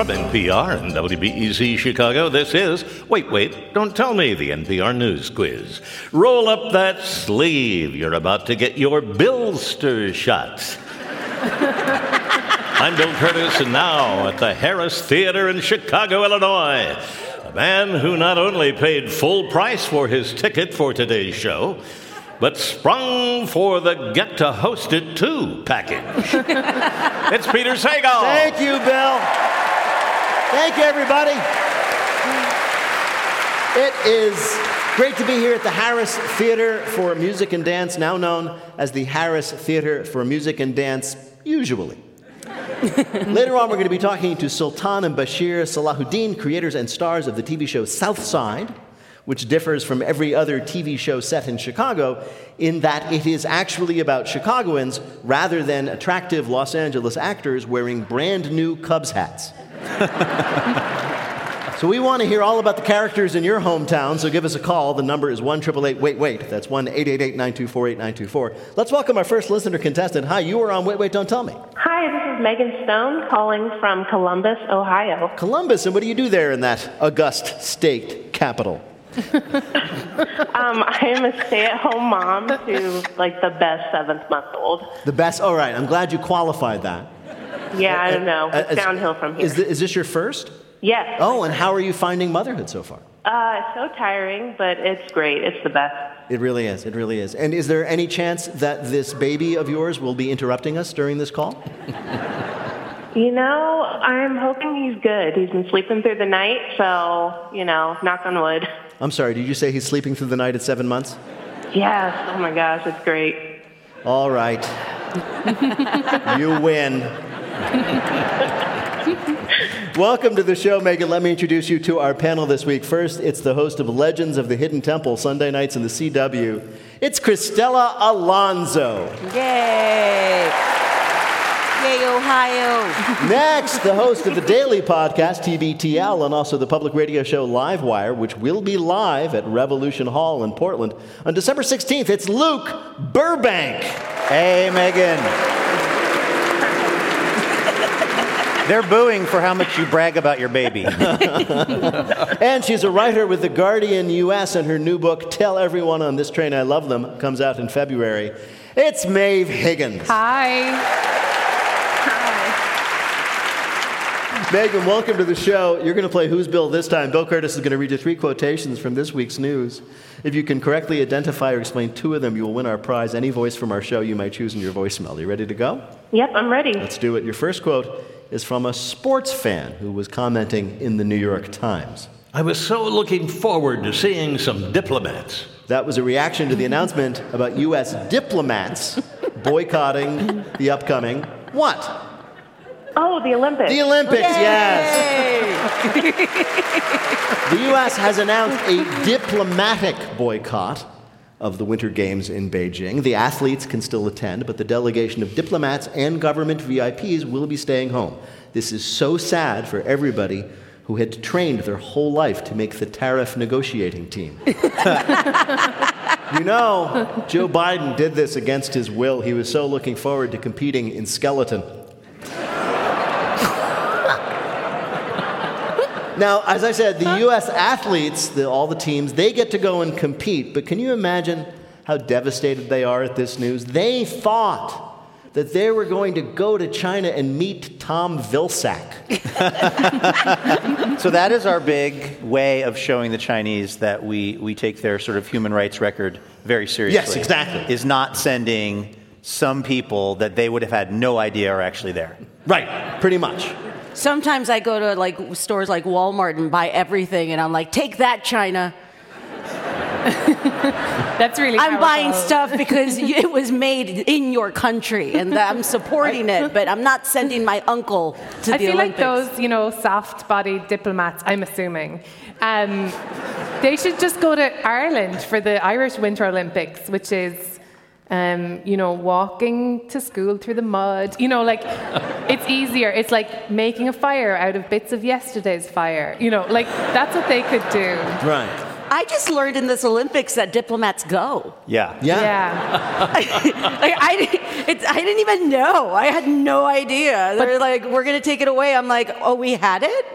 From NPR and WBEZ Chicago, this is Wait, Wait, Don't Tell Me, the NPR News Quiz. Roll up that sleeve. You're about to get your Billster shot. I'm Bill Kurtis, and now at the Harris Theater in Chicago, Illinois, a man who not only paid full price for his ticket for today's show, but sprung for the get to host it too package. it's Peter Sagal. Thank you, Bill. Thank you, everybody. It is great to be here at the Harris Theater for Music and Dance, now known as the Harris Theater for Music and Dance, usually. Later on, we're going to be talking to Sultan and Bashir Salahuddin, creators and stars of the TV show South Side which differs from every other TV show set in Chicago in that it is actually about Chicagoans rather than attractive Los Angeles actors wearing brand new Cubs hats. so we want to hear all about the characters in your hometown, so give us a call. The number is 1 Wait Wait. That's 1 888 924 8924. Let's welcome our first listener contestant. Hi, you are on Wait Wait Don't Tell Me. Hi, this is Megan Stone calling from Columbus, Ohio. Columbus, and what do you do there in that august state capital? um, I am a stay-at-home mom to like the best seventh-month-old. The best. All right. I'm glad you qualified that. Yeah, I don't know. Uh, it's downhill from here. Is, this, is this your first? Yes. Oh, and how are you finding motherhood so far? Uh, it's so tiring, but it's great. It's the best. It really is. It really is. And is there any chance that this baby of yours will be interrupting us during this call? You know, I'm hoping he's good. He's been sleeping through the night, so, you know, knock on wood. I'm sorry, did you say he's sleeping through the night at seven months? Yes. Oh my gosh, it's great. All right. you win. Welcome to the show, Megan. Let me introduce you to our panel this week. First, it's the host of Legends of the Hidden Temple, Sunday nights in the CW. It's Cristela Alonzo. Yay! Yay, Ohio. Next, the host of the daily podcast, TBTL, and also the public radio show Livewire, which will be live at Revolution Hall in Portland on December 16th. It's Luke Burbank. Hey, Megan. They're booing for how much you brag about your baby. and she's a writer with The Guardian US, and her new book, Tell Everyone on This Train I Love Them, comes out in February. It's Maeve Higgins. Hi. Megan, welcome to the show. You're going to play Who's Bill this time. Bill Kurtis is going to read you three quotations from this week's news. If you can correctly identify or explain two of them, you will win our prize. Any voice from our show you might choose in your voicemail. Are you ready to go? Yep, I'm ready. Let's do it. Your first quote is from a sports fan who was commenting in the New York Times. I was so looking forward to seeing some diplomats. That was a reaction to the announcement about U.S. diplomats boycotting the upcoming what? Oh, the Olympics. The Olympics, Yay! yes. the U.S. has announced a diplomatic boycott of the Winter Games in Beijing. The athletes can still attend, but the delegation of diplomats and government VIPs will be staying home. This is so sad for everybody who had trained their whole life to make the tariff negotiating team. you know, Joe Biden did this against his will. He was so looking forward to competing in skeleton. Now, as I said, the U.S. athletes, the, all the teams, they get to go and compete. But can you imagine how devastated they are at this news? They thought that they were going to go to China and meet Tom Vilsack. so that is our big way of showing the Chinese that we, we take their sort of human rights record very seriously. Yes, exactly. Is not sending some people that they would have had no idea are actually there. Right, pretty much. Sometimes I go to like stores like Walmart and buy everything, and I'm like, take that, China. That's really. I'm buying stuff because it was made in your country, and I'm supporting it. But I'm not sending my uncle to I the Olympics. I feel like those, you know, soft-bodied diplomats. I'm assuming. Um, they should just go to Ireland for the Irish Winter Olympics, which is um, you know, walking to school through the mud. You know, like it's easier. It's like making a fire out of bits of yesterday's fire. You know, like that's what they could do. Right. I just learned in this Olympics that diplomats go. Yeah. Yeah. Yeah. like I, it's, I didn't even know. I had no idea. They're like, we're gonna take it away. I'm like, oh, we had it.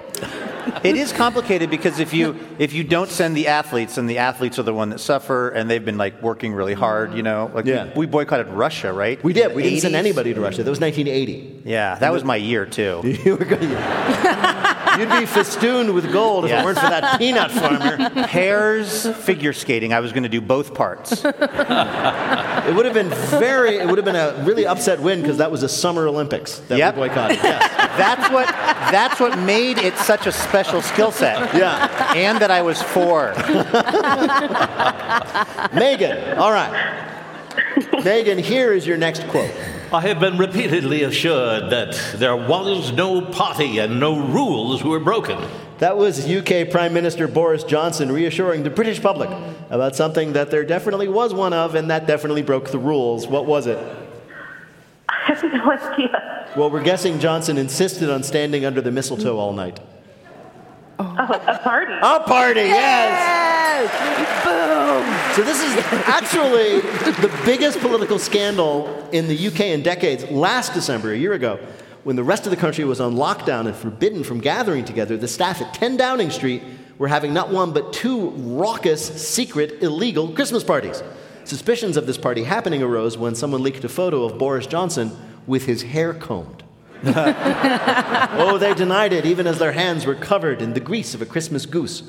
It is complicated because if you if you don't send the athletes, and the athletes are the one that suffer, and they've been like working really hard, you know, like Yeah. we, we boycotted Russia, right? We did. We didn't send anybody to Russia. That was 1980. Yeah, that was my year too. You were going You'd be festooned with gold if Yeah. it weren't for that peanut farmer. Pairs figure skating. I was going to do both parts. It would have been very. It would have been a really upset win because that was a Summer Olympics that Yep. we boycotted. Yes. That's what that's what made it such a special skill set. Yeah. And that I was four. Megan. All right. Megan, here is your next quote. I have been repeatedly assured that there was no party and no rules were broken. That was UK Prime Minister Boris Johnson reassuring the British public about something that there definitely was one of, and that definitely broke the rules. What was it? I have no idea. Well, we're guessing Johnson insisted on standing under the mistletoe all night. Oh, a party. A party, yes! Boom. So this is actually the biggest political scandal in the UK in decades. Last December, a year ago, when the rest of the country was on lockdown and forbidden from gathering together, the staff at 10 Downing Street were having not one but two raucous, secret, illegal Christmas parties. Suspicions of this party happening arose when someone leaked a photo of Boris Johnson with his hair combed. oh, they denied it, even as their hands were covered in the grease of a Christmas goose.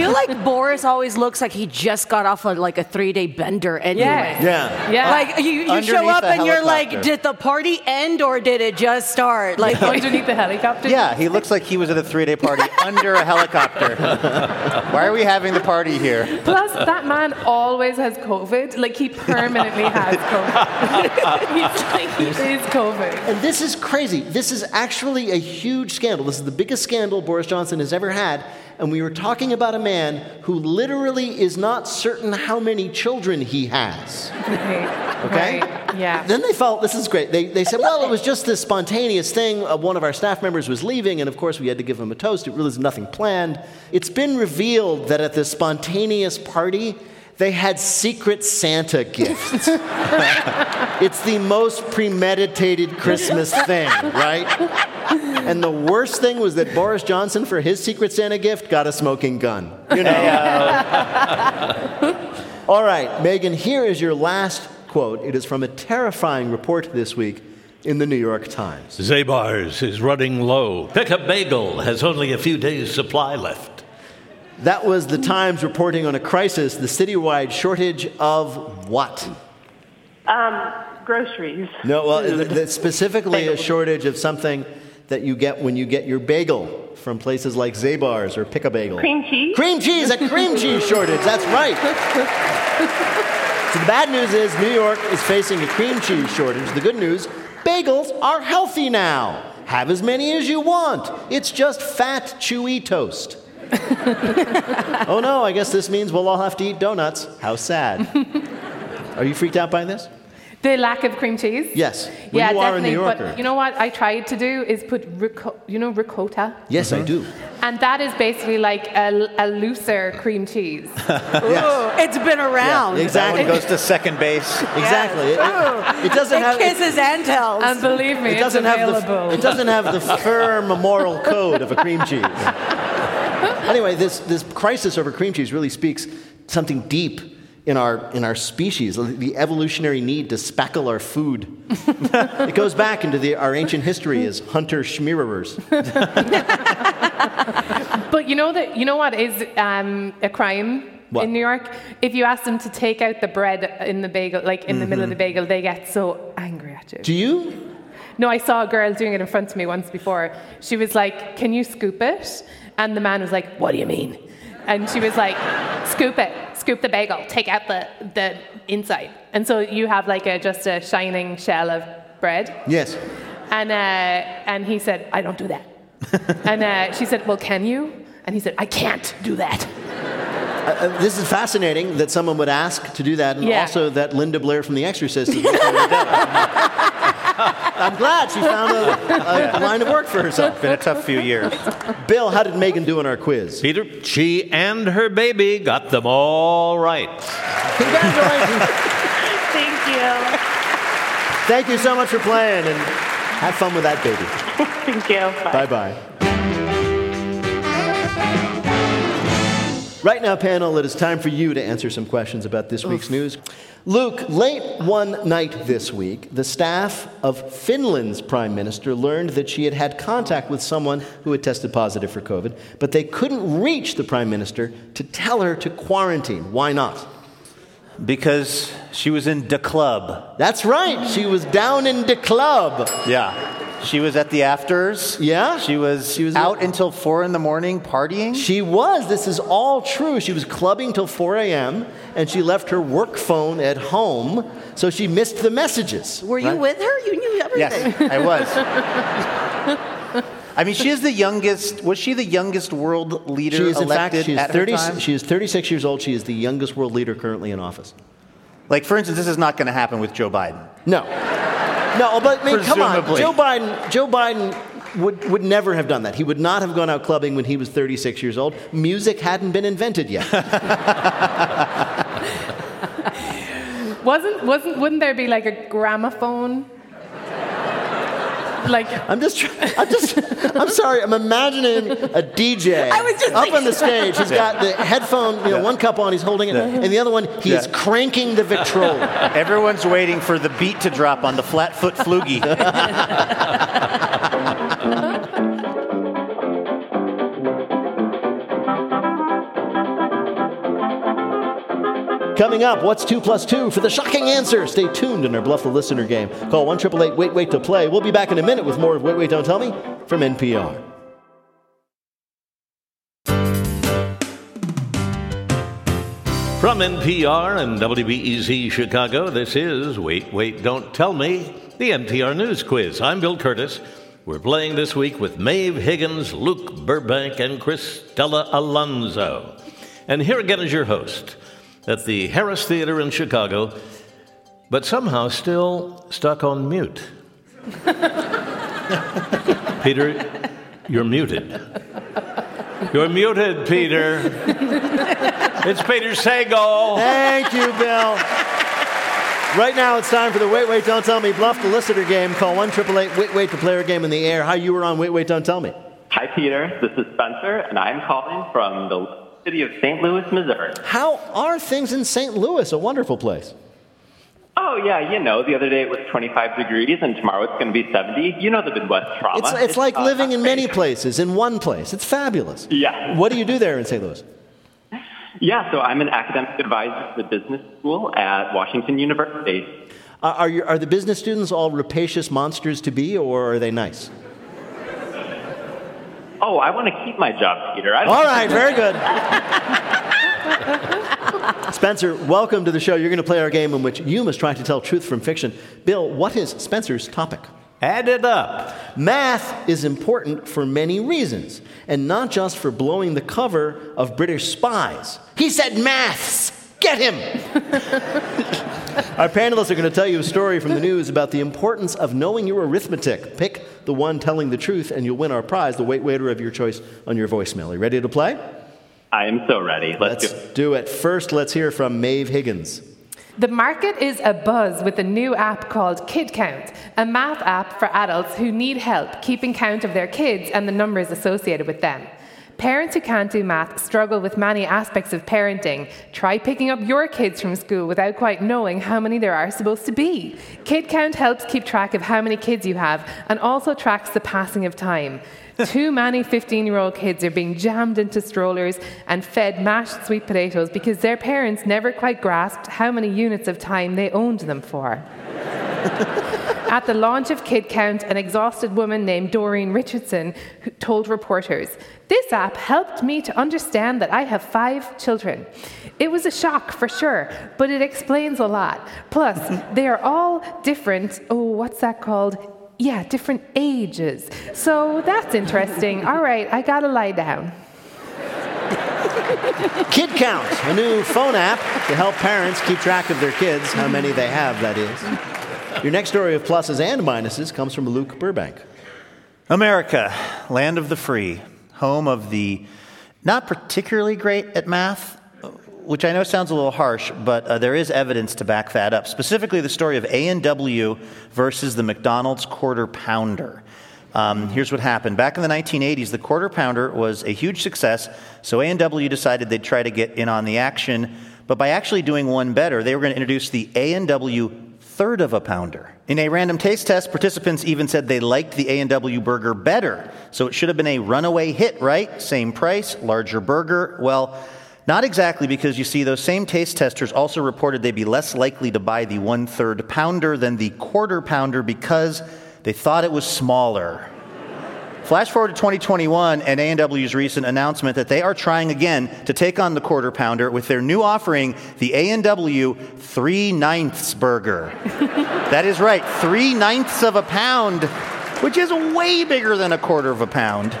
I feel like Boris always looks like he just got off of like a three day bender anyway. Yeah. Yeah. Yeah. Like you, you show up and you're like, did the party end or did it just start? Like, underneath the helicopter. Yeah, he looks like he was at a three day party under a helicopter. Why are we having the party here? Plus, that man always has COVID. Like he permanently has COVID. He's like he is COVID. And this is crazy. This is actually a huge scandal. This is the biggest scandal Boris Johnson has ever had. And we were talking about a man who literally is not certain how many children he has. Right. Okay? Right. Yeah. Then they felt, this is great. They, they said, well, it was just this spontaneous thing. Uh, one of our staff members was leaving, and of course we had to give him a toast. It really was nothing planned. It's been revealed that at this spontaneous party, they had secret Santa gifts. it's the most premeditated Christmas thing, right? And the worst thing was that Boris Johnson, for his secret Santa gift, got a smoking gun. You know. All right, Megan, here is your last quote. It is from a terrifying report this week in the New York Times. Zabar's is running low. Pick a bagel has only a few days' supply left. That was the Times reporting on a crisis, the citywide shortage of what? Um, groceries. No, well, specifically a shortage of something that you get when you get your bagel from places like Zabar's or Pick a Bagel. Cream cheese. Cream cheese, a cream cheese shortage. That's right. So the bad news is New York is facing a cream cheese shortage. The good news, bagels are healthy now. Have as many as you want. It's just fat, chewy toast. oh no, I guess this means we'll all have to eat donuts. How sad. Are you freaked out by this? The lack of cream cheese. Yes. Well, yeah, you are a definitely. New Yorker. But you know what I tried to do is put rico- you know ricotta, yes, I uh-huh. do. and that is basically like a, a looser cream cheese. Yes. it's been around. Yeah, That one goes to second base. Exactly. It, it- it doesn't It have. kisses and tells. and believe me, it doesn't it's have available. the it doesn't have the firm moral code of a cream cheese. Anyway, this this crisis over cream cheese really speaks something deep in our in our species, the evolutionary need to spackle our food. it goes back into the, our ancient history as hunter schmearers. But you know that you know what is um, a crime What? in New York? If you ask them to take out the bread in the bagel, like in the middle of the Mm-hmm. bagel, they get so angry at you. Do you? No, I saw a girl doing it in front of me once before. She was like, "Can you scoop it?" And the man was like, "What do you mean?" And she was like, "Scoop it, scoop the bagel, take out the the inside." And so you have like a just a shining shell of bread. Yes. And uh, and he said, "I don't do that." and uh, she said, "Well, can you?" And he said, "I can't do that." Uh, this is fascinating that someone would ask to do that, and Yeah. also that Linda Blair from The Exorcist is looking at the devil. I I'm glad she found a, a line of work for herself. Been a tough few years. Bill, how did Megan do in our quiz? Peter, she and her baby got them all right. Congratulations. Thank you. Thank you so much for playing and have fun with that baby. Thank you. Bye. Bye Right now, panel, it is time for you to answer some questions about this week's news. Luke, late one night this week, the staff of Finland's prime minister learned that she had had contact with someone who had tested positive for COVID, but they couldn't reach the prime minister to tell her to quarantine. Why not? Because she was in the club. That's right, she was down in the club. Yeah. She was at the afters. Yeah? She was, She was- out until four in the morning partying. She was. This is all true. She was clubbing till 4 a.m. and she left her work phone at home, so she missed the messages. Were you right? with her? You knew everything. Yes, I was. I mean, she is the youngest. Was she the youngest world leader She is, in fact, elected she is, at 30, her time? she is 36 years old. She is the youngest world leader currently in office. Like, for instance, this is not going to happen with Joe Biden. No. No, but I mean, come on. Joe Biden, Joe Biden would, would never have done that. He would not have gone out clubbing when he was 36 years old. Music hadn't been invented yet. Wasn't wasn't wouldn't there be like a gramophone? Like I'm just, try- I'm just, I'm sorry. I'm imagining a DJ I was just up like- on the stage. He's got the headphone, you know, one cup on, he's holding it, and the other one, he is Yeah. cranking the Victrola. Everyone's waiting for the beat to drop on the flat foot floogie. Coming up, what's two plus two for the shocking answer? Stay tuned in our Bluff the Listener game. Call one triple eight wait wait to play. We'll be back in a minute with more of Wait Wait Don't Tell Me from NPR. From NPR and WBEZ Chicago, this is Wait, Wait, Don't Tell Me, the NPR News Quiz. I'm Bill Kurtis. We're playing this week with Maeve Higgins, Luke Burbank, and Cristela Alonzo. And here again is your host at the Harris Theater in Chicago, but somehow still stuck on mute. Peter, you're muted. You're muted, Peter. It's Peter Sagal. Thank you, Bill. Right now, it's time for the Wait Wait Don't Tell Me Bluff the Listener game. Call one triple eight wait wait to play our game in the air. How you were on Wait Wait Don't Tell Me? Hi, Peter. This is Spencer, and I'm calling from the city of St. Louis, Missouri. How are things in St. Louis? A wonderful place. Oh, yeah, you know, the other day it was 25 degrees, and tomorrow it's going to be 70. You know the Midwest trauma. It's, it's like uh, living in many places in one place. It's fabulous. Yeah. What do you do there in St. Louis? Yeah, so I'm an academic advisor for the business school at Washington University. Uh, are, you, are the business students all rapacious monsters to be, or are they nice? Oh, I want to keep my job, Peter. I don't All right, very good. Spencer, welcome to the show. You're going to play our game in which you must try to tell truth from fiction. Bill, what is Spencer's topic? Add it up. Math is important for many reasons, and not just for blowing the cover of British spies. He said maths! Get him! Our panelists are going to tell you a story from the news about the importance of knowing your arithmetic. Pick the one telling the truth, and you'll win our prize, the wait waiter of your choice, on your voicemail. Are you ready to play? I am so ready. Let's, Let's do it. do it. First, let's hear from Maeve Higgins. The market is abuzz with a new app called Kid Count, a math app for adults who need help keeping count of their kids and the numbers associated with them. Parents who can't do math struggle with many aspects of parenting. Try picking up your kids from school without quite knowing how many there are supposed to be. Kid Count helps keep track of how many kids you have and also tracks the passing of time. Too many 15 year old kids are being jammed into strollers and fed mashed sweet potatoes because their parents never quite grasped how many units of time they owned them for. At the launch of Kid Count, an exhausted woman named Doreen Richardson told reporters, This app helped me to understand that I have five children. It was a shock for sure, but it explains a lot. Plus, they are all different. Oh, what's that called? Yeah, different ages. So that's interesting. All right, I gotta lie down. Kid Count, a new phone app to help parents keep track of their kids, how many they have, that is. Your next story of pluses and minuses comes from Luke Burbank. America, land of the free, home of the not particularly great at math, which I know sounds a little harsh, but uh, there is evidence to back that up. Specifically, the story of A&W versus the McDonald's Quarter Pounder. Um, here's what happened. Back in the 1980s, the Quarter Pounder was a huge success, so A&W decided they'd try to get in on the action. But by actually doing one better, they were going to introduce the A&W third of a pounder. In a random taste test, participants even said they liked the A&W burger better. So it should have been a runaway hit, right? Same price, larger burger. Well, not exactly, because you see, those same taste testers also reported they'd be less likely to buy the one third pounder than the quarter pounder because they thought it was smaller. Flash forward to 2021 and A&W's recent announcement that they are trying again to take on the quarter pounder with their new offering, the A&W three ninths burger. that is right, three ninths of a pound, which is way bigger than a quarter of a pound.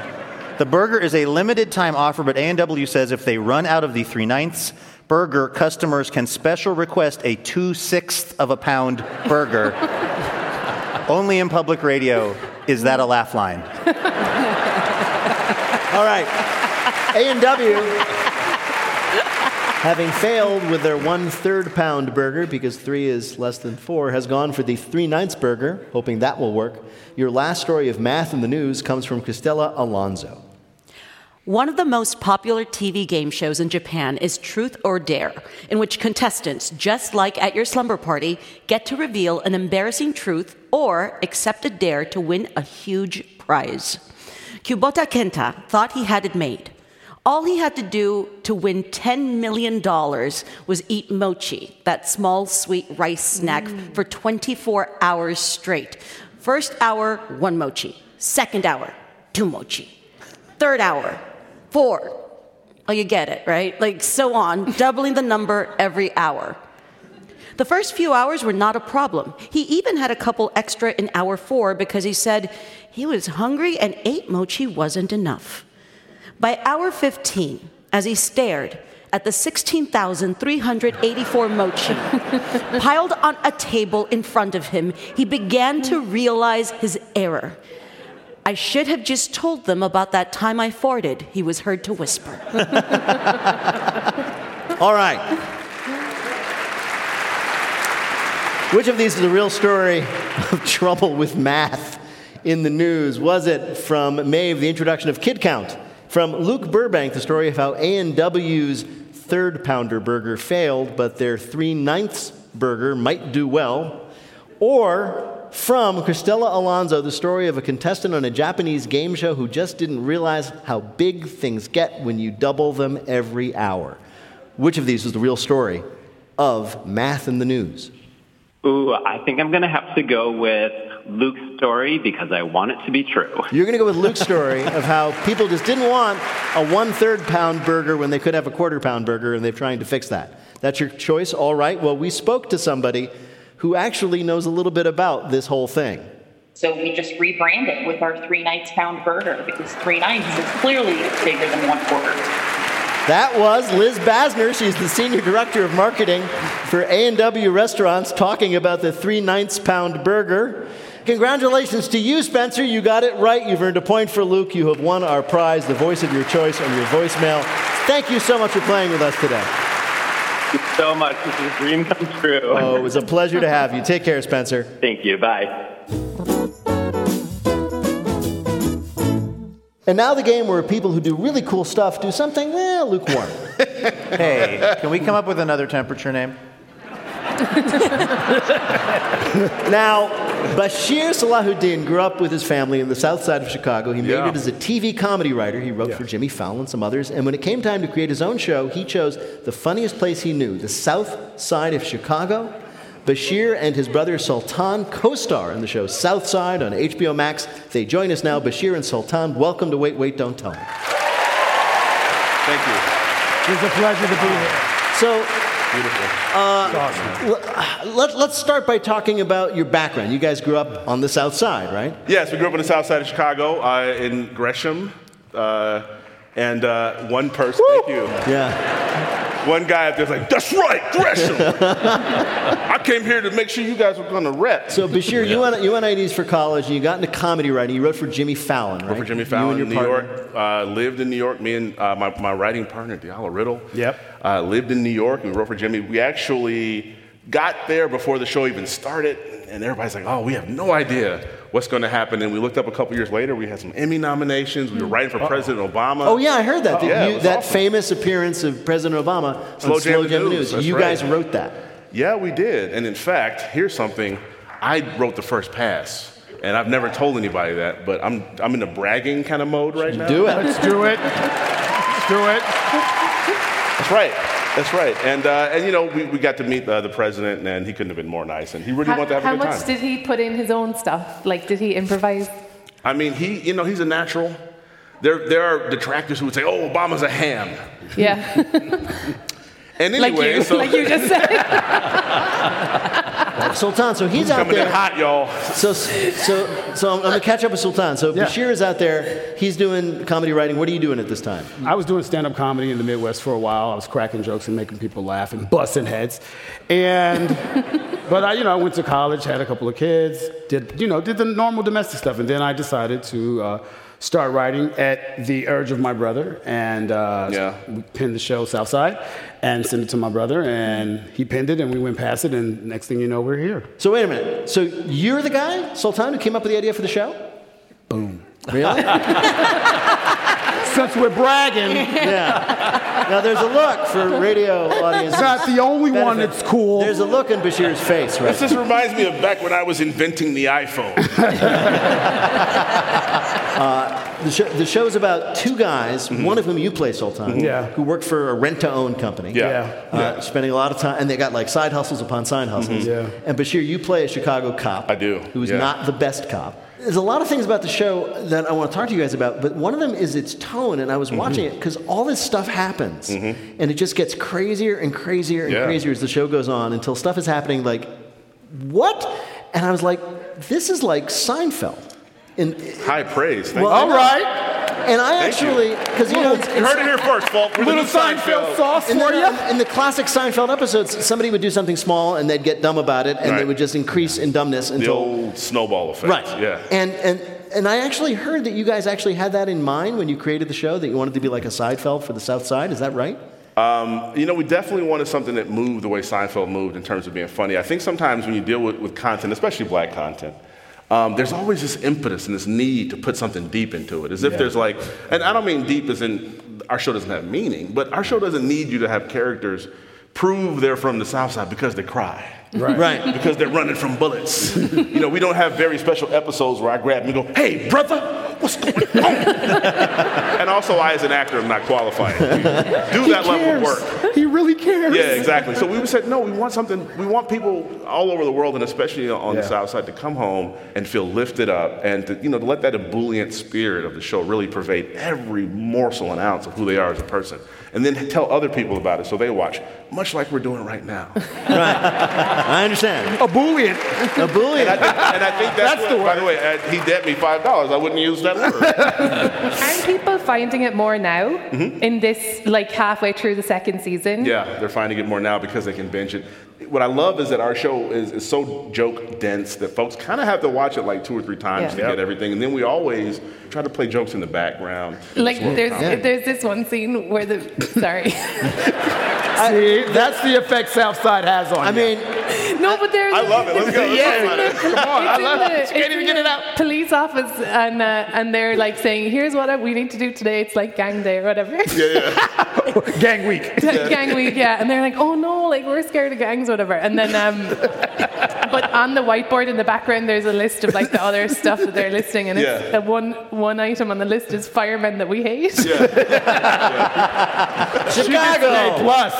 The burger is a limited time offer, but A&W says if they run out of the three ninths burger, customers can special request a two sixths of a pound burger. Only in public radio is that a laugh line. All right. A&W, having failed with their one-third pound burger, because three is less than four, has gone for the three-ninths burger, hoping that will work. Your last story of math in the news comes from Cristela Alonzo. One of the most popular TV game shows in Japan is Truth or Dare, in which contestants, just like at your slumber party, get to reveal an embarrassing truth or accept a dare to win a huge prize. Kubota Kenta thought he had it made. All he had to do to win $10 million was eat mochi, that small sweet rice snack, mm. for 24 hours straight. First hour, one mochi. Second hour, two mochi. Third hour, four. Oh, you get it, right? Like so on, doubling the number every hour. The first few hours were not a problem. He even had a couple extra in hour four because he said he was hungry and eight mochi wasn't enough. By hour 15, as he stared at the 16,384 mochi piled on a table in front of him, he began to realize his error. I should have just told them about that time I farted, he was heard to whisper. All right. Which of these is a real story of trouble with math in the news? Was it from Maeve, the introduction of Kid Count? From Luke Burbank, the story of how A&W's third pounder burger failed, but their three ninths burger might do well? Or from Cristela Alonzo, the story of a contestant on a Japanese game show who just didn't realize how big things get when you double them every hour. Which of these is the real story of math in the news? Ooh, I think I'm going to have to go with Luke's story because I want it to be true. You're going to go with Luke's story of how people just didn't want a one third pound burger when they could have a quarter pound burger, and they're trying to fix that. That's your choice? All right. Well, we spoke to somebody who actually knows a little bit about this whole thing. So we just rebranded with our three ninths pound burger because three ninths is clearly bigger than one quarter. That was Liz Basner. She's the senior director of marketing for A&W Restaurants, talking about the three ninths pound burger. Congratulations to you, Spencer. You got it right. You've earned a point for Luke. You have won our prize, the voice of your choice, on your voicemail. Thank you so much for playing with us today Thank you so much. This is a dream come true. Oh, it was a pleasure to have you. Take care, Spencer. Thank you. Bye. And now the game where people who do really cool stuff do something, eh, lukewarm. hey, can we come up with another temperature name? now, Bashir Salahuddin grew up with his family in the south side of Chicago. He made yeah. it as a TV comedy writer. He wrote yeah. for Jimmy Fallon and some others. And when it came time to create his own show, he chose the funniest place he knew, the south side of Chicago. Bashir and his brother Sultan co star in the show South Side on HBO Max. They join us now. Bashir and Sultan, welcome to Wait, Wait, Don't Tell Me. Thank you. It's a pleasure to be here. So, Beautiful. Uh, awesome. let, us start by talking about your background. You guys grew up on the South Side, right? Yes, we grew up on the South Side of Chicago, uh, in Gresham, uh, and uh, one person. Woo! Thank you. Yeah. one guy up there's like, that's right, Gresham. I came here to make sure you guys were going to rep. So Bashir, you went you went IDs for college, and you got into comedy writing. You wrote for Jimmy Fallon, right? Worked for Jimmy You Fallon and in your New partner. York. Uh, lived in New York. Me and uh, my, my writing partner, Diallo Riddle. Yep. Uh, lived in New York. We wrote for Jimmy. We actually got there before the show even started, and everybody's like, "Oh, we have no idea what's going to happen." And we looked up a couple years later. We had some Emmy nominations. We were hmm. writing for President Obama. Oh yeah, I heard that. Oh, yeah, You- that awesome. famous appearance of President Obama on Slow Jam Slow the Jam News, News. that's You right. guys wrote that. Yeah, we did. And in fact, here's something. I wrote the first pass. And I've never told anybody that, but I'm, I'm in a bragging kind of mode right now. Do it. Let's do it. Let's do it. That's right. That's right. And, uh, and you know, we, we got to meet uh, the president, and he couldn't have been more nice. And he really How, wanted to have how a good much did he put in his own stuff? Like, did he improvise? I mean, he, you know, he's a natural. There, there are detractors who would say, oh, Obama's a ham. Yeah, And anyway, like you, so like you just said. Sultan, so he's out coming in there. hot, y'all. So, so, so I'm, gonna catch up with Sultan. So Yeah. Bashir is out there. He's doing comedy writing. What are you doing at this time? I was doing stand-up comedy in the Midwest for a while. I was cracking jokes and making people laugh and busting heads. And but I, you know, I went to college, had a couple of kids, did you know, did the normal domestic stuff, and then I decided to uh, start writing at the urge of my brother, and uh, Yeah. we pinned the show Southside and sent it to my brother, and he pinned it, and we went past it, and next thing you know, we're here. So wait a minute. So you're the guy, Sultan, who came up with the idea for the show? Boom. Really? Since we're bragging, yeah. Now there's a look for radio audience. it's not the only one that's cool. There's a look in Bashir's face, right? This just reminds me of back when I was inventing the iPhone. The, show, the show's about two guys, Mm-hmm. one of whom you play, Sultan, Yeah. who work for a rent-to-own company. Yeah. Uh, Spending a lot of time, and they got like side hustles upon side hustles. Yeah. And Bashir, you play a Chicago cop. I do, Who's yeah. not the best cop. There's a lot of things about the show that I want to talk to you guys about, but one of them is its tone. And I Mm-hmm. was watching it because all this stuff happens, and it just gets crazier and crazier and Yeah. crazier as the show goes on until stuff is happening like, what? And I was like, this is like Seinfeld. In, High praise. Thank Well, you. All right. And I Thank actually, because you know, it's, You heard it here first, folks. We're Little new Seinfeld sauce in for the, you. in the classic Seinfeld episodes, somebody would do something small and they'd get dumb about it, and they would just increase in dumbness until The until old snowball effect. right. Yeah. And and and I actually heard that you guys actually had that in mind when you created the show that you wanted to be like a Seinfeld for the South Side. Is that right? Um, you know, we definitely wanted something that moved the way Seinfeld moved in terms of being funny. I think sometimes when you deal with, with content, especially black content, um, there's always this impetus and this need to put something deep into it. As if there's like, and I don't mean deep as in our show doesn't have meaning, but our show doesn't need you to have characters prove they're from the South Side because they cry. Right. Right. Because they're running from bullets. you know, we don't have very special episodes where I grab them and go, hey, brother, what's going on? and also, I, as an actor, am not qualified to do that level of work. He really cares. Yeah, exactly. So we said, no, we want something, we want people all over the world, and especially on the South Side, to come home and feel lifted up and to, you know, to let that ebullient spirit of the show really pervade every morsel and ounce of who they are as a person. And then tell other people about it so they watch, much like we're doing right now. Right. I understand. Ebullient. A bully. And I think, and I think that's, That's what, the word. by the way, uh, he debt me $5. I wouldn't use that word. Aren't people finding it more now in this, like halfway through the second season? Yeah, they're finding it more now because they can binge it. What I love is that our show is, is so joke dense that folks kind of have to watch it like two or three times Yeah. to get everything. And then we always try to play jokes in the background. Like It's a little there's comedy. there's this one scene where the sorry See, that's the effect Southside has on I you. mean, no but there's I love it. Let's go. Let's Yeah. talk about it. Come on, I It's in love the- it. it's Can't even get it out. Police office and uh, and they're like saying, "Here's what we need to do today. It's like gang day or whatever." Yeah, yeah. gang week. gang week, yeah. And they're like, "Oh no, like we're scared of gangs, or whatever." And then, um, but on the whiteboard in the background, there's a list of like the other stuff that they're listing, and it's Yeah. the one one item on the list is firemen that we hate. She gets an A Chicago. plus.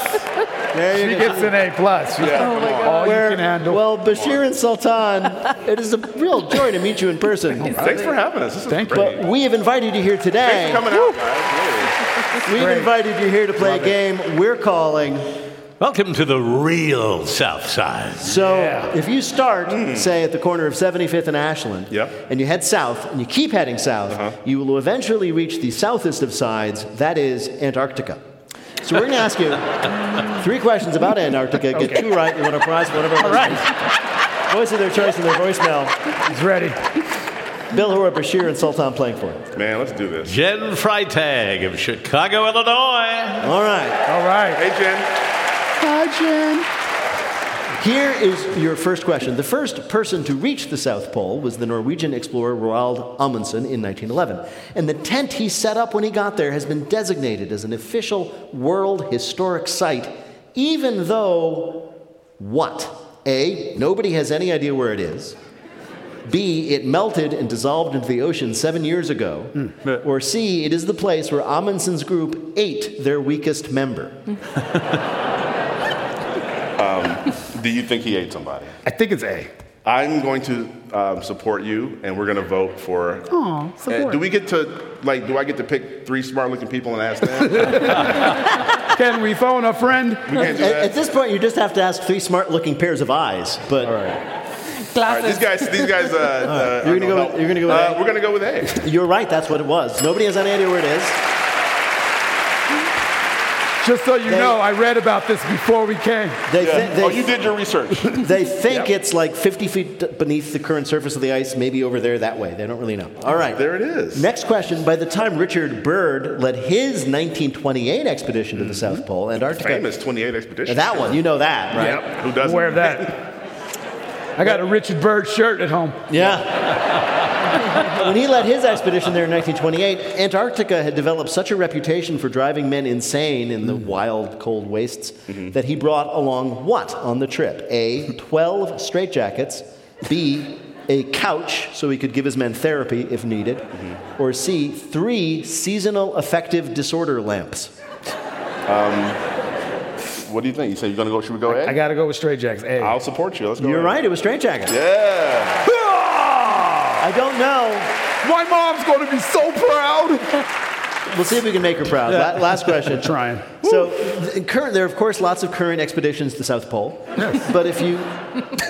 There She go. gets an A plus. Yeah, Oh my god. all you can handle. Well, Bashir and Sultan, it is a real joy to meet you in person. Thanks for having us. This is Thank you. great. But we have invited you here today. Thanks today. for coming out, guys. We've Great. invited you here to play a game we're calling. Welcome to the real South Side. So Yeah. if you start, hmm. say, at the corner of 75th and Ashland, Yep. and you head south, and you keep heading south, uh-huh. you will eventually reach the southest of sides, that is Antarctica. So we're going to ask you three questions about Antarctica. Get two right, you win a prize for whatever. All right. Voice of their choice in their voicemail. He's ready. Bill Hora, Bashir, and Sultan playing for it. Man, let's do this. Jen Freitag of Chicago, Illinois. All right. All right. Hey, Jen. Hi, Jen. Here is your first question. The first person to reach the South Pole was the Norwegian explorer Roald Amundsen in 1911. And the tent he set up when he got there has been designated as an official World Historic Site, even though what? A, nobody has any idea where it is. B, it melted and dissolved into the ocean seven years ago. Hmm. Or C, it is the place where Amundsen's group ate their weakest member. Do you think he ate somebody? I think it's A. I'm going to um, support you, and we're going to vote for. Aw, Uh, support. do we get to like? Do I get to pick three smart-looking people and ask them? Can we phone a friend? we can't do At, that. at this point, you just have to ask three smart-looking pairs of eyes. But All right, these guys, these guys. Uh, uh, You're gonna go help. with- you're gonna go with Uh, A? we're gonna go with A. you're right. That's what it was. Nobody has any idea where it is. Just so you They- know, I read about this before we came. They, Yeah. thi- they, oh, you did your research. they think it's like 50 feet beneath the current surface of the ice, maybe over there that way. They don't really know. All right. there it is. Next question. By the time Richard Byrd led his 1928 expedition to the mm-hmm. South Pole, and Antarctica. Famous 28 expedition. That one, you know that, right? Yep. Who doesn't? Aware of that. I got a Richard Byrd shirt at home. Yeah. when he led his expedition there in 1928, Antarctica had developed such a reputation for driving men insane in the mm. wild, cold wastes mm-hmm. that he brought along what on the trip? A, 12 straitjackets, B, a couch so he could give his men therapy if needed, mm-hmm. or C, three seasonal affective disorder lamps. Um, what do you think? You say you're gonna go? Should we go A? I got to go with straight jacks. A. I'll support you. Let's go. You're A. right, it was straitjackets. Yeah. I don't know. My mom's going to be so proud. We'll see if we can make her proud. La- last question. Trying. So, current, there are, of course, lots of current expeditions to the South Pole. But if you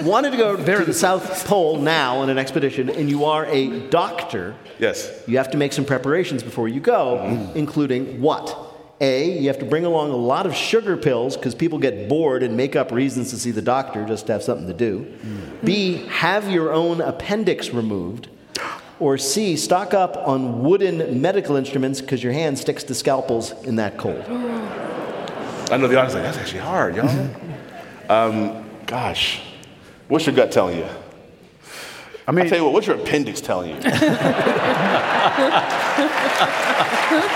wanted to go there to the South Pole now on an expedition and you are a doctor, Yes. you have to make some preparations before you go, mm-hmm. including what? A, you have to bring along a lot of sugar pills because people get bored and make up reasons to see the doctor just to have something to do. B, have your own appendix removed. Or C, stock up on wooden medical instruments because your hand sticks to scalpels in that cold. I know the audience like that's actually hard, y'all. um, gosh, what's your gut telling you? I mean, I tell you what, what's your appendix telling you?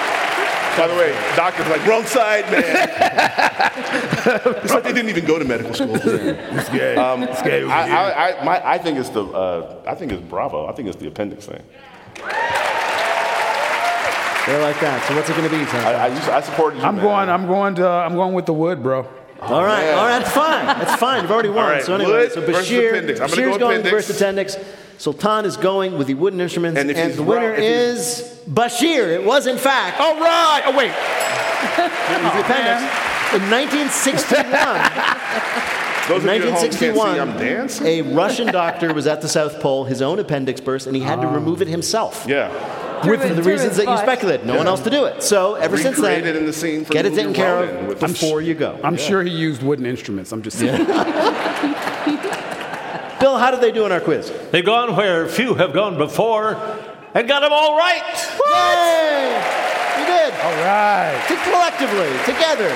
By the way, doctors like wrong side, man. it's like they didn't even go to medical school. it's gay. Um, it's gay over I, here. I, I, my, I think it's the, uh, I think it's Bravo. I think it's the appendix thing. They're like that. So what's it going to be, Tom? I, I, I supported you. I'm man. going. I'm going to. I'm going with the wood, bro. all right, man. all right, that's fine. That's fine. You've already won. All right, so anyway, wood so Bashir, appendix. I'm Bashir's go going with appendix. versus appendix. Sultan is going with the wooden instruments, And and, the winner right- if is Bashir. It was, in fact, All right. Oh wait. it was the oh, appendix. In 1961, Those of you home see 1961, I'm dancing. a Russian doctor was at the South Pole. His own appendix burst, and he had to ah. remove it himself. Yeah. With Through the reasons that you butt. speculated. No one else to do it. So ever since then, Recreated in the scene get the it taken care of with- before you go. I'm sure he used wooden instruments. I'm just saying. Bill, how did they do in our quiz? They've gone where few have gone before and got them all right. Yay! You did. All right. To collectively, together.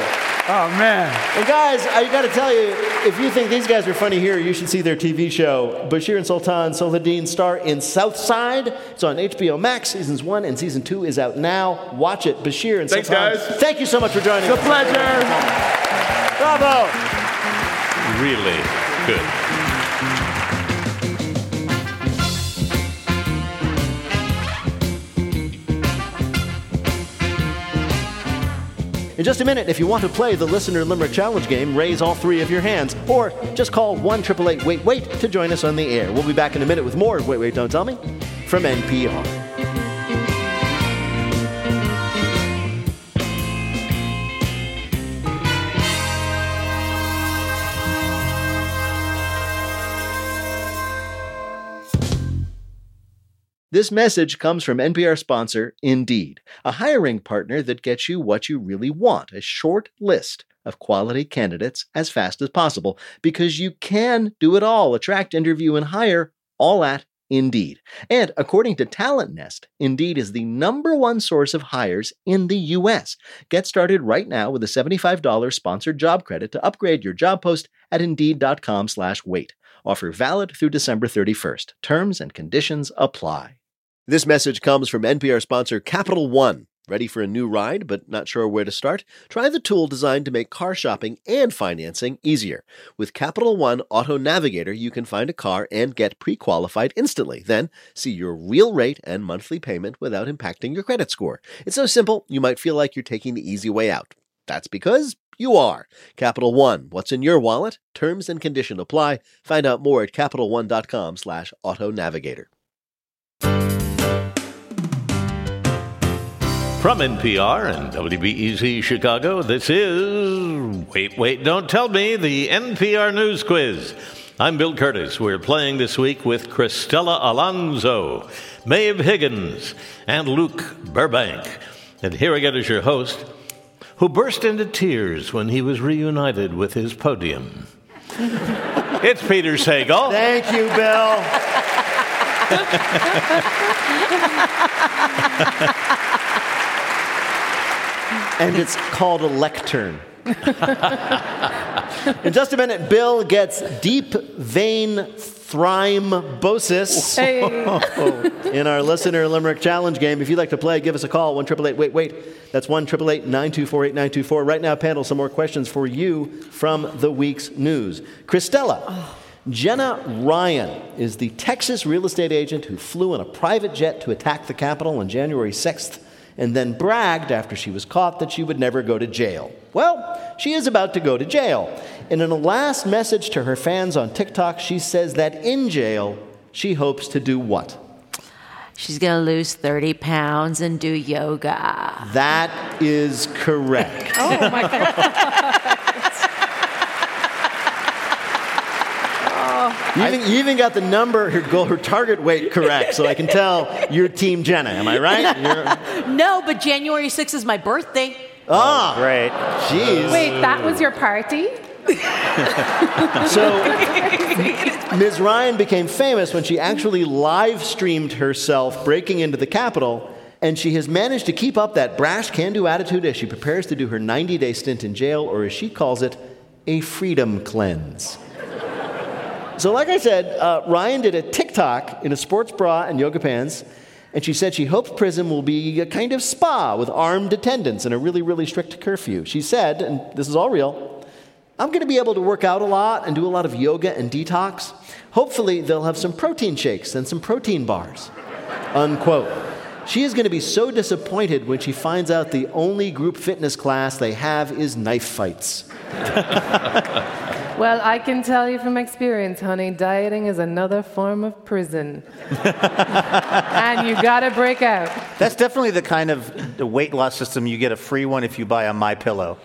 Oh man. And guys, I got to tell you, if you think these guys are funny here, you should see their TV show. Bashir and Sultan Salahuddin star in Southside. It's on HBO Max. Seasons one and season two is out now. Watch it. Bashir and Thanks, Sultan. guys. Thank you so much for joining us. It's a pleasure. Bravo. Really good. In just a minute, if you want to play the Listener Limerick Challenge game, raise all three of your hands, or just call 1 888 Wait Wait to join us on the air. We'll be back in a minute with more Wait Wait Don't Tell Me from NPR. This message comes from NPR sponsor Indeed, a hiring partner that gets you what you really want a short list of quality candidates as fast as possible because you can do it all attract, interview, and hire all at Indeed. And according to Talent Nest, Indeed is the number one source of hires in the U.S. Get started right now with a $75 sponsored job credit to upgrade your job post at Indeed.com slash wait. Offer valid through December 31st. Terms and conditions apply. This message comes from NPR sponsor Capital One. Ready for a new ride, but not sure where to start? Try the tool designed to make car shopping and financing easier. With Capital One Auto Navigator, you can find a car and get pre qualified instantly. Then see your real rate and monthly payment without impacting your credit score. It's so simple, you might feel like you're taking the easy way out. That's because you are. Capital One, what's in your wallet? Terms and condition apply. Find out more at CapitalOne.com slash auto navigator. From NPR and WBEZ Chicago, this is Wait, Wait, Don't Tell Me, the NPR News Quiz. I'm Bill Kurtis. We're playing this week with Cristela Alonzo, Maeve Higgins, and Luke Burbank. And here again is your host, who burst into tears when he was reunited with his podium. it's Peter Sagal. Thank you, Bill. and it's called a lectern. In just a minute, Bill gets deep vein thrombosis hey. in our listener limerick challenge game. If you'd like to play, give us a call. One triple eight. Wait, wait. That's one triple eight nine two four eight nine two four. Right now, panel, some more questions for you from the week's news. Cristela. Jenna Ryan is the Texas real estate agent who flew in a private jet to attack the Capitol on January 6th and then bragged after she was caught that she would never go to jail. Well, she is about to go to jail. And in a last message to her fans on TikTok, she says that in jail, she hopes to do what? She's going to lose 30 pounds and do yoga. That is correct. Oh my God. You even, you even got the number, her goal, her target weight correct, so I can tell you're Team Jenna. Am I right? No, but January 6th is my birthday. Ah, Great. jeez. Wait, that was your party? So Ms. Ryan became famous when she actually live streamed herself breaking into the Capitol, and she has managed to keep up that brash, can do attitude as she prepares to do her 90 day stint in jail, or as she calls it, a freedom cleanse. So, like I said, uh, Ryan did a TikTok in a sports bra and yoga pants, and she said she hopes prison will be a kind of spa with armed attendants and a really, really strict curfew. She said, and this is all real, I'm going to be able to work out a lot and do a lot of yoga and detox. Hopefully, they'll have some protein shakes and some protein bars. Unquote. She is going to be so disappointed when she finds out the only group fitness class they have is knife fights. Well, I can tell you from experience, honey, dieting is another form of prison. and you gotta break out. That's definitely the kind of the weight loss system you get a free one if you buy a My Pillow.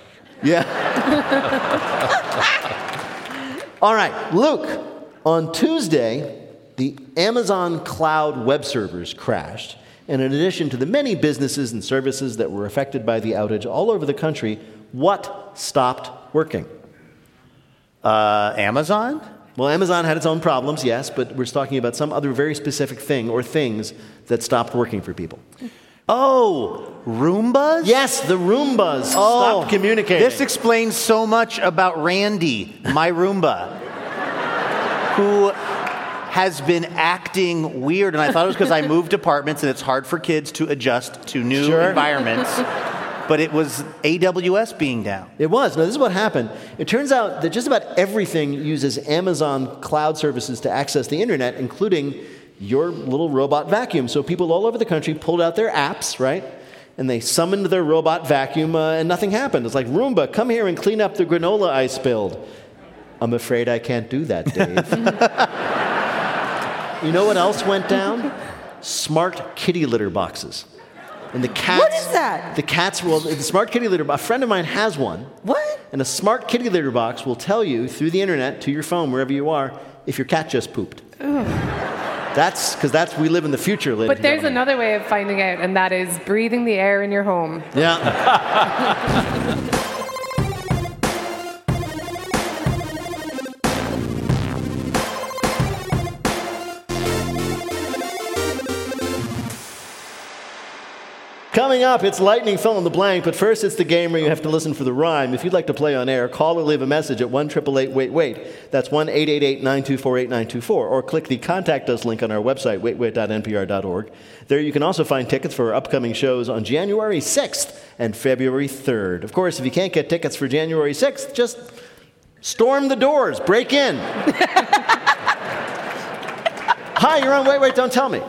Yeah. All right, Luke. On Tuesday, the Amazon cloud web servers crashed. And in addition to the many businesses and services that were affected by the outage all over the country, what stopped working? Uh, Amazon? Well, Amazon had its own problems, yes, but we're talking about some other very specific thing or things that stopped working for people. Oh, Roombas? Yes, the Roombas oh, stopped communicating. This explains so much about Randy, my Roomba, who has been acting weird. And I thought it was because I moved apartments and it's hard for kids to adjust to new Sure. environments. But it was AWS being down. It was. Now, this is what happened. It turns out that just about everything uses Amazon cloud services to access the internet, including your little robot vacuum. So people all over the country pulled out their apps, right? And they summoned their robot vacuum, uh, and nothing happened. It's like, Roomba, come here and clean up the granola I spilled. I'm afraid I can't do that, Dave. you know what else went down? Smart kitty litter boxes. And the cats. What is that? The cats will. The smart kitty litter. A friend of mine has one. What? And a smart kitty litter box will tell you through the internet to your phone, wherever you are, if your cat just pooped. That's because that's we live in the future, ladies But there's another way of finding out, and that is breathing the air in your home. Yeah. Coming up, it's lightning fill in the blank, but first it's the game where you have to listen for the rhyme. If you'd like to play on air, call or leave a message at 1 wait wait. That's 1 924 8924. Or click the contact us link on our website, waitwait.npr.org. There you can also find tickets for our upcoming shows on January 6th and February 3rd. Of course, if you can't get tickets for January 6th, just storm the doors, break in. Hi, you're on Wait Wait, Don't Tell Me.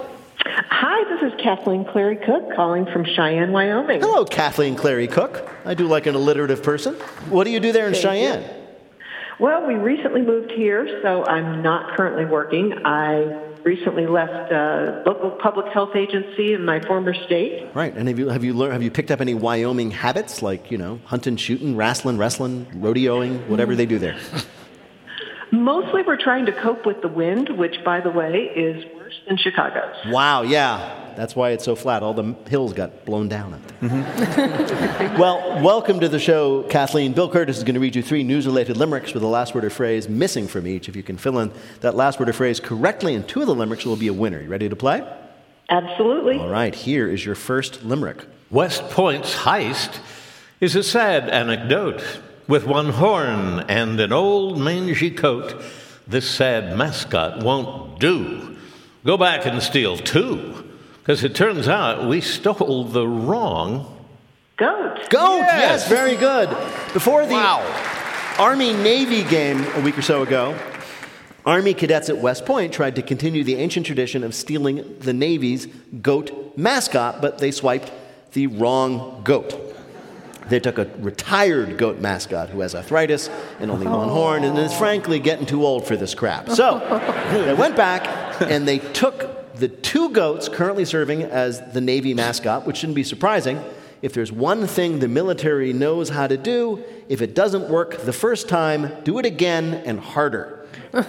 Hi, this is Kathleen Clary Cook calling from Cheyenne, Wyoming. Hello, Kathleen Clary Cook. I do like an alliterative person. What do you do there in Thank Cheyenne? you. Well, we recently moved here, so I'm not currently working. I recently left a local public health agency in my former state. Right, and have you have you learned have you picked up any Wyoming habits like you know hunting, shooting, wrestling, wrestling, rodeoing, whatever they do there? Mostly we're trying to cope with the wind, which, by the way, is worse Chicago. Wow, yeah, that's why it's so flat. All the hills got blown down out there. Mm-hmm. well, welcome to the show, Kathleen. Bill Kurtis is going to read you three news-related limericks with a last word or phrase missing from each. If you can fill in that last word or phrase correctly in two of the limericks, you'll be a winner. You ready to play? Absolutely. All right, here is your first limerick. West Point's heist is a sad anecdote. With one horn and an old mangy coat, this sad mascot won't do. Go back and steal two, because it turns out we stole the wrong goat. Goat, yes, very good. Before the Army Navy game a week or so ago, Army cadets at West Point tried to continue the ancient tradition of stealing the Navy's goat mascot, but they swiped the wrong goat. They took a retired goat mascot who has arthritis and only one oh. horn and is frankly getting too old for this crap. So they went back and they took the two goats currently serving as the Navy mascot, which shouldn't be surprising. If there's one thing the military knows how to do, if it doesn't work the first time, do it again and harder.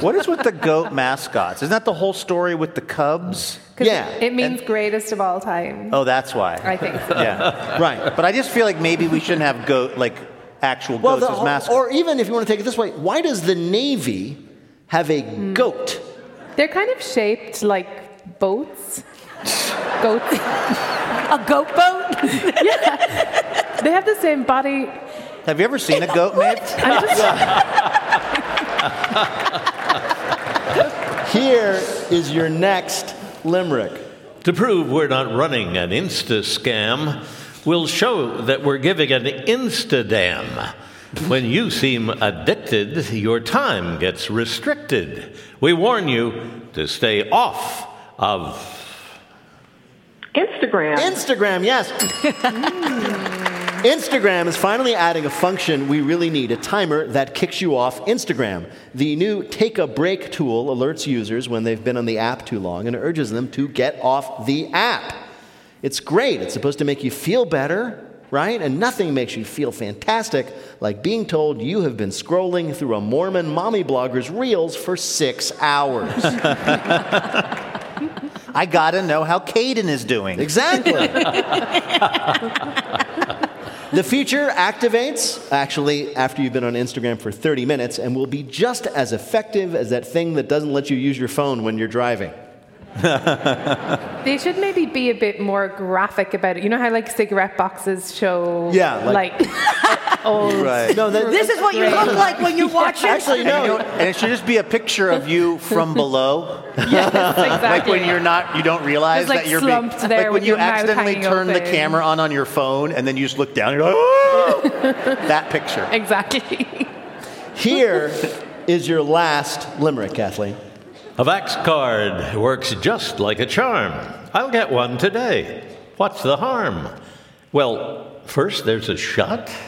What is with the goat mascots? Isn't that the whole story with the Cubs? 'Cause It means greatest of all time. Oh, that's why. I think so. Yeah. right. But I just feel like maybe we shouldn't have goat like actual Well, goats the- as mascots. or even if you want to take it this way, why does the Navy have a hmm. goat? They're kind of shaped like boats. Goats. A goat boat? yeah. They have the same body. Have you ever seen a goat, Maeve? I'm just, Here is your next limerick. To prove we're not running an Insta scam, we'll show that we're giving an Insta dam. When you seem addicted, your time gets restricted. We warn you to stay off of Instagram. Instagram, yes. Instagram is finally adding a function we really need a timer that kicks you off Instagram. The new Take a Break tool alerts users when they've been on the app too long and urges them to get off the app. It's great. It's supposed to make you feel better, right? And nothing makes you feel fantastic like being told you have been scrolling through a Mormon mommy blogger's reels for six hours. I gotta know how Caden is doing. Exactly. The feature activates actually after you've been on Instagram for 30 minutes and will be just as effective as that thing that doesn't let you use your phone when you're driving. they should maybe be a bit more graphic about it. You know how like cigarette boxes show Yeah, like, like- old Right. No, that- This is what you look like when you watch it. Actually, And, you no. know, and it should just be a picture of you from below. Yes, exactly. Like when you're not, you don't realize Just, like, that you're slumped being, there like when with you your mouth accidentally hanging turn the camera on on your phone and then you just look down and you're like, oh! that picture. Exactly. Here is your last limerick, Kathleen. A Vax card works just like a charm. I'll get one today. What's the harm? Well, first there's a shot.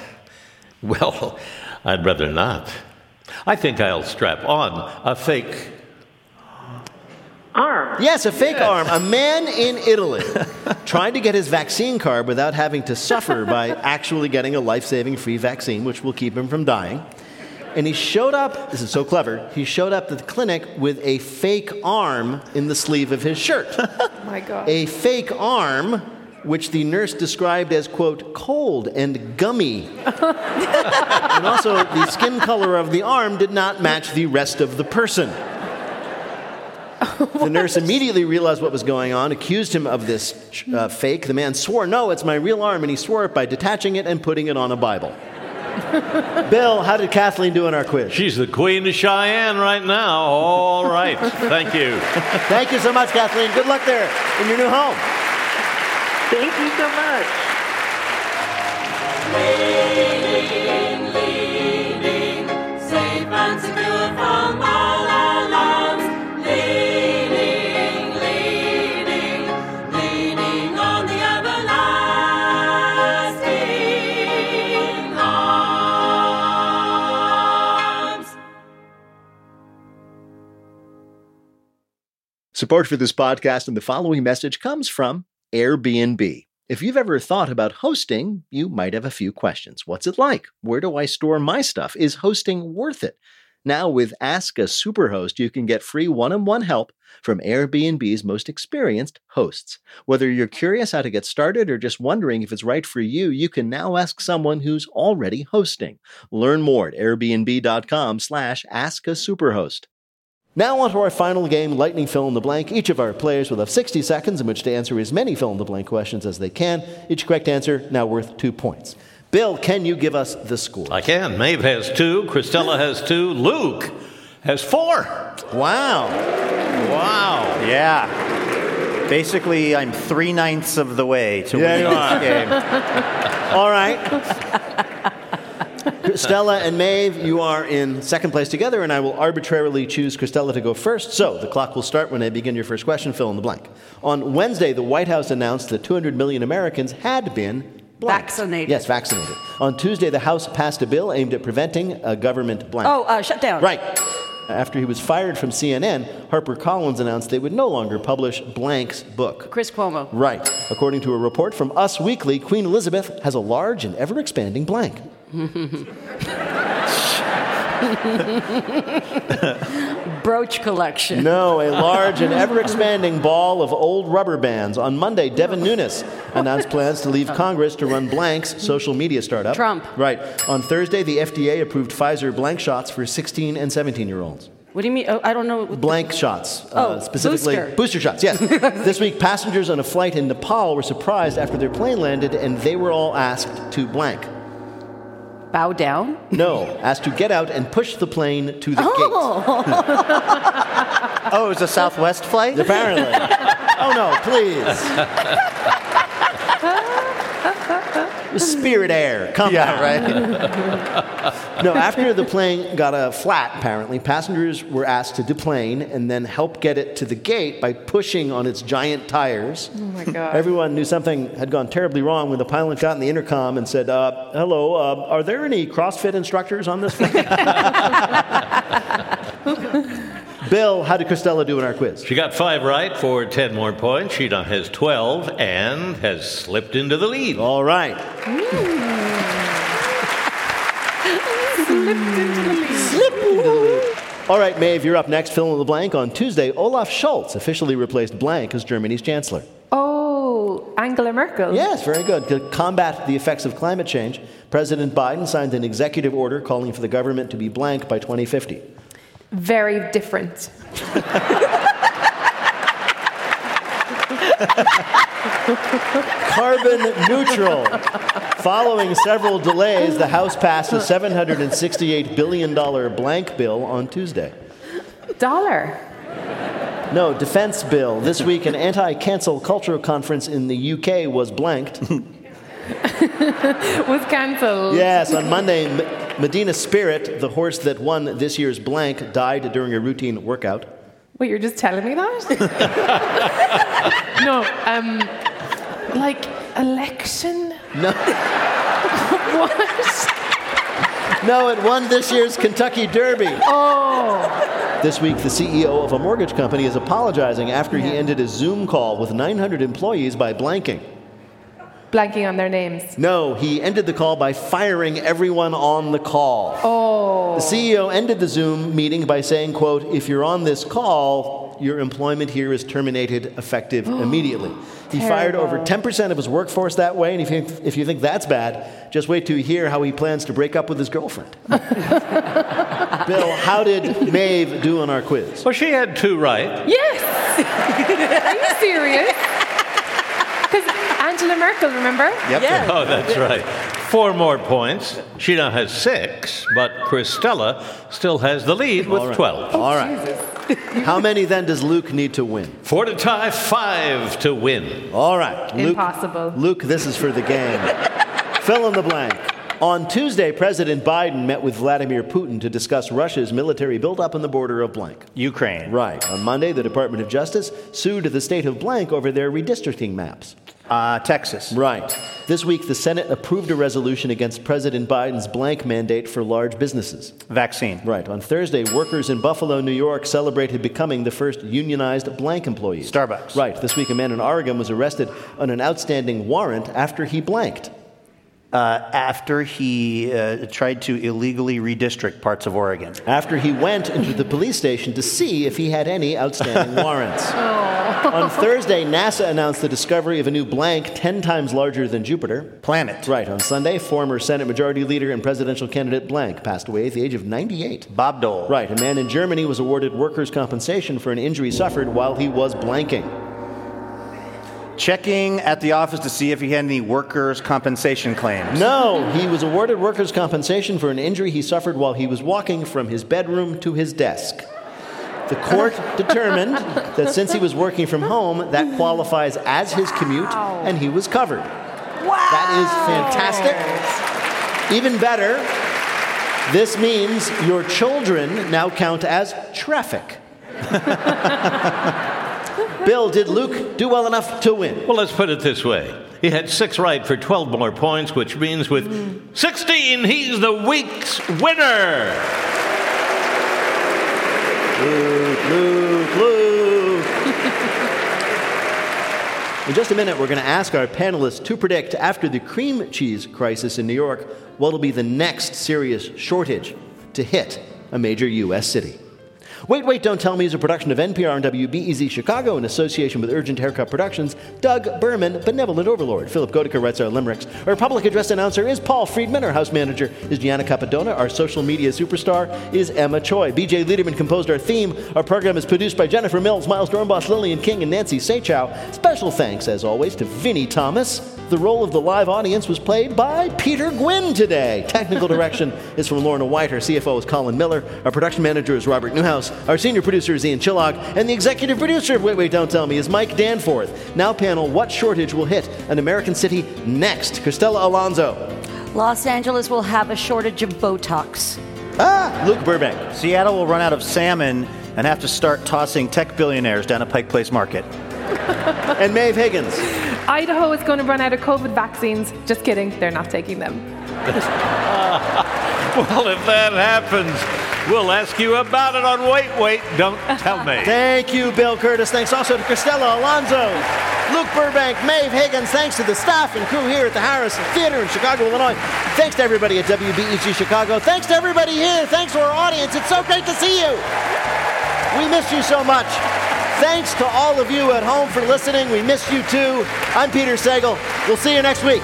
Well, I'd rather not. I think I'll strap on a fake. Arm. Yes, a fake arm. A man in Italy tried to get his vaccine card without having to suffer by actually getting a life saving free vaccine, which will keep him from dying. And he showed up, this is so clever, he showed up at the clinic with a fake arm in the sleeve of his shirt. Oh my God. a fake arm, which the nurse described as, quote, cold and gummy. and also, the skin color of the arm did not match the rest of the person. The nurse immediately realized what was going on, accused him of this uh, fake. The man swore, No, it's my real arm, and he swore it by detaching it and putting it on a Bible. Bill, how did Kathleen do in our quiz? She's the queen of Cheyenne right now. All right. Thank you. Thank you so much, Kathleen. Good luck there in your new home. Thank you so much. Support for this podcast and the following message comes from Airbnb. If you've ever thought about hosting, you might have a few questions. What's it like? Where do I store my stuff? Is hosting worth it? Now, with Ask a Superhost, you can get free one on one help from Airbnb's most experienced hosts. Whether you're curious how to get started or just wondering if it's right for you, you can now ask someone who's already hosting. Learn more at airbnb.com/slash ask a superhost. Now on to our final game, Lightning Fill in the Blank. Each of our players will have 60 seconds in which to answer as many fill in the blank questions as they can. Each correct answer now worth two points. Bill, can you give us the score? I can. Maeve has two. Cristela has two. Luke has four. Wow. Wow. Yeah. Basically, I'm three ninths of the way to Yeah, winning you are. this game. All right. Cristela and Maeve, you are in second place together, and I will arbitrarily choose Cristela to go first. So the clock will start when I begin your first question. Fill in the blank. On Wednesday, the White House announced that 200 million Americans had been blank. Vaccinated. Yes, vaccinated. On Tuesday, the House passed a bill aimed at preventing a government blank. Oh, uh, shut down. Right. After he was fired from CNN, HarperCollins announced they would no longer publish Blank's book. Chris Cuomo. Right. According to a report from Us Weekly, Queen Elizabeth has a large and ever expanding blank. Brooch collection. No, a large and ever expanding ball of old rubber bands. On Monday, Devin Nunes announced plans to leave Congress to run Blank's social media startup. Trump. Right. On Thursday, the FDA approved Pfizer blank shots for 16 and 17 year olds. What do you mean? Oh, I don't know. what the- Blank shots, uh, Oh, specifically booster. shots. Yes. this week, passengers on a flight in Nepal were surprised after their plane landed, and they were all asked to blank. Bow down? No, asked to get out and push the plane to the Oh. Oh, it was a Southwest flight? Apparently. oh no, please. Spirit Air, come Yeah, down. right. No, after the plane got a flat, apparently, passengers were asked to deplane and then help get it to the gate by pushing on its giant tires. Oh my God. Everyone knew something had gone terribly wrong when the pilot got in the intercom and said, uh, Hello, uh, are there any CrossFit instructors on this flight? Bill, how did Cristela do in our quiz? She got five right for 10 more points. She now has 12 and has slipped into the lead. All right. All right, Maeve, you're up next. Fill in the blank. On Tuesday, Olaf Scholz officially replaced blank as Germany's chancellor. Oh, Angela Merkel. Yes, very good. To combat the effects of climate change, President Biden signed an executive order calling for the government to be blank by 2050. Very different. Carbon neutral. Following several delays, the House passed a $768 billion blank bill on Tuesday. Dollar. No, defense bill. This week, an anti cancel culture conference in the UK was blanked. Was cancelled. yes, on Monday, Medina Spirit, the horse that won this year's blank, died during a routine workout. Wait, you're just telling me that? no, um, like election? No. what? No, it won this year's Kentucky Derby. Oh, This week, the CEO of a mortgage company is apologizing after he ended a Zoom call with 900 employees by blanking. Blanking on their names. No, he ended the call by firing everyone on the call. Oh. The CEO ended the Zoom meeting by saying, quote, if you're on this call, your employment here is terminated effective immediately. He fired over 10% of his workforce that way, and if you, if you think that's bad, just wait till you hear how he plans to break up with his girlfriend. Bill, how did Maeve do on our quiz? Well, she had two right. Yes! Are you serious? Because Angela Merkel, remember? Yep. Oh, that's right. Four more points. She now has six, but Cristela still has the lead with All right. 12. All right. How many then does Luke need to win? Four to tie, five to win. All right. Luke, Impossible. Luke, this is for the game. Fill in the blank. On Tuesday, President Biden met with Vladimir Putin to discuss Russia's military buildup on the border of blank. Ukraine. Right. On Monday, the Department of Justice sued the state of blank over their redistricting maps. Uh, Texas. Right. This week, the Senate approved a resolution against President Biden's blank mandate for large businesses. Vaccine. Right. On Thursday, workers in Buffalo, New York celebrated becoming the first unionized blank employees. Starbucks. Right. This week, a man in Oregon was arrested on an outstanding warrant after he blanked. Uh, after he uh, tried to illegally redistrict parts of Oregon. After he went into the police station to see if he had any outstanding warrants. On Thursday, NASA announced the discovery of a new blank 10 times larger than Jupiter. Planet. Right. On Sunday, former Senate Majority Leader and presidential candidate blank passed away at the age of 98. Bob Dole. Right. A man in Germany was awarded workers' compensation for an injury suffered while he was blanking. Checking at the office to see if he had any workers' compensation claims. No, he was awarded workers' compensation for an injury he suffered while he was walking from his bedroom to his desk. The court determined that since he was working from home, that qualifies as his commute, and he was covered. Wow. That is fantastic. Even better, this means your children now count as traffic. Bill, did Luke do well enough to win? Well, let's put it this way. He had six right for 12 more points, which means with 16, he's the week's winner. Luke, Luke, Luke. In just a minute, we're going to ask our panelists to predict, after the cream cheese crisis in New York, what will be the next serious shortage to hit a major U.S. city. Wait, Wait, Don't Tell Me is a production of NPR and WBEZ Chicago in association with Urgent Haircut Productions. Doug Berman, Benevolent Overlord. Philipp Goedicke writes our limericks. Our public address announcer is Paul Friedman. Our house manager is Gianna Capadona. Our social media superstar is Emma Choi. BJ Leiderman composed our theme. Our program is produced by Jennifer Mills, Miles Doornbos, Lillian King, and Nancy Saechao. Special thanks, as always, to Vinnie Thomas. The role of the live audience was played by Peter Gwinn today. Technical direction is from Lorna White. Our CFO is Colin Miller. Our production manager is Robert Newhouse. Our senior producer is Ian Chillag. And the executive producer of Wait, Wait, Don't Tell Me is Mike Danforth. Now, panel, what shortage will hit an American city next? Cristela Alonzo. Los Angeles will have a shortage of Botox. Ah, Luke Burbank. Seattle will run out of salmon and have to start tossing tech billionaires down a Pike Place Market. and Maeve Higgins. Idaho is going to run out of COVID vaccines. Just kidding, they're not taking them. Well, if that happens, we'll ask you about it on Wait, Wait, Don't Tell Me. Thank you, Bill Kurtis. Thanks also to Cristela Alonzo, Luke Burbank, Maeve Higgins. Thanks to the staff and crew here at the Harris Theater in Chicago, Illinois. Thanks to everybody at WBEZ Chicago. Thanks to everybody here. Thanks to our audience. It's so great to see you. We miss you so much. Thanks to all of you at home for listening. We miss you too. I'm Peter Sagal. We'll see you next week.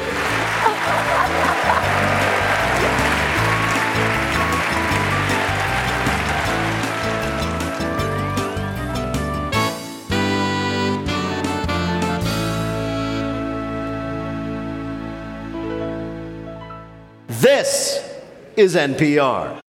This is NPR.